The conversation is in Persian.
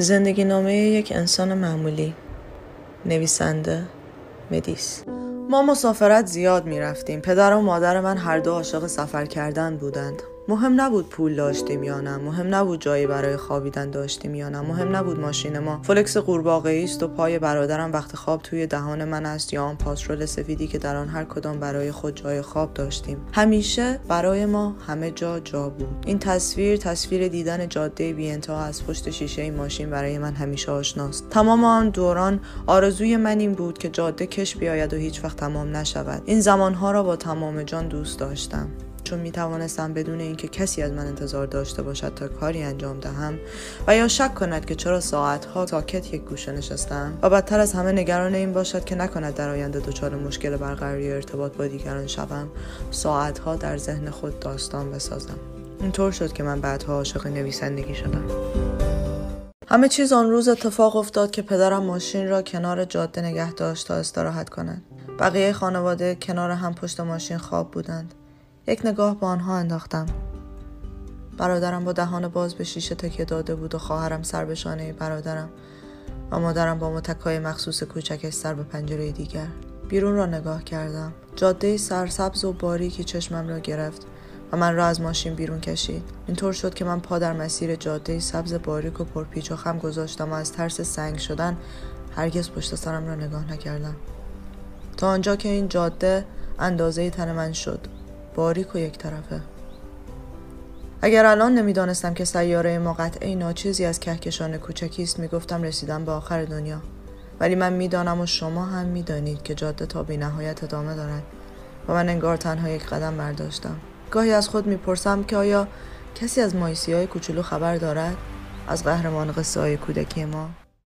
زندگی نامه یک انسان معمولی نویسنده مدیس. ما مسافرت زیاد می رفتیم پدر و مادر من هر دو عاشق سفر کردن بودند. مهم نبود پول داشتیم یا نه. مهم نبود جایی برای خوابیدن داشتیم یا نه. مهم نبود ماشین ما. فلکس قورباغه است و پای برادرم وقت خواب توی دهان من است یا آن پاسرول سفیدی که در آن هر کدام برای خود جای خواب داشتیم. همیشه برای ما همه جا جا بود. این تصویر تصویر دیدن جاده بی از پشت شیشه ماشین برای من همیشه آشناست. تمام آن دوران آرزوی من این بود که جاده کش بیاید و هیچ وقت تمام نشود. این زمانها را با تمام جان دوست داشتم. چون می توانستم بدون اینکه کسی از من انتظار داشته باشد تا کاری انجام دهم و یا شک کند که چرا ساعتها ساکت یک گوشه نشستم و بدتر از همه نگران این باشد که نکند در آینده دچار مشکل برقراری ارتباط با دیگران شوم ساعتها در ذهن خود داستان بسازم. اینطور شد که من بعدها عاشق نویسندگی شدم. همه چیز آن روز اتفاق افتاد که پدرم ماشین را کنار جاده نگه داشت تا استراحت کند. بقیه خانواده کنار هم پشت ماشین خواب بودند. یک نگاه به آنها انداختم. برادرم با دهان باز به شیشه تکیه داده بود و خواهرم سر به شانه برادرم و مادرم با متکای مخصوص کوچکش سر به پنجره دیگر. بیرون را نگاه کردم. جاده سرسبز و باریکی چشمم را گرفت و من را از ماشین بیرون کشید. اینطور شد که من پا در مسیر جاده سبز باریک و پرپیچ و خم گذاشتم و از ترس سنگ شدن هرگز پشت سرم را نگاه نکردم. تا آنجا که این جاده اندازه تن من شد. باریک و یک طرفه. اگر الان نمی‌دانستم که سیاره ما قطعه ناچیزی از کهکشان کوچکی است می‌گفتم رسیدم به آخر دنیا. ولی من می‌دانم و شما هم می‌دانید که جاده تا بی نهایت ادامه دارد و من انگار تنها یک قدم برداشتم. گاهی از خود می‌پرسم که آیا کسی از مایسی های کوچولو خبر دارد؟ از قهرمان قصه های کودکی ما؟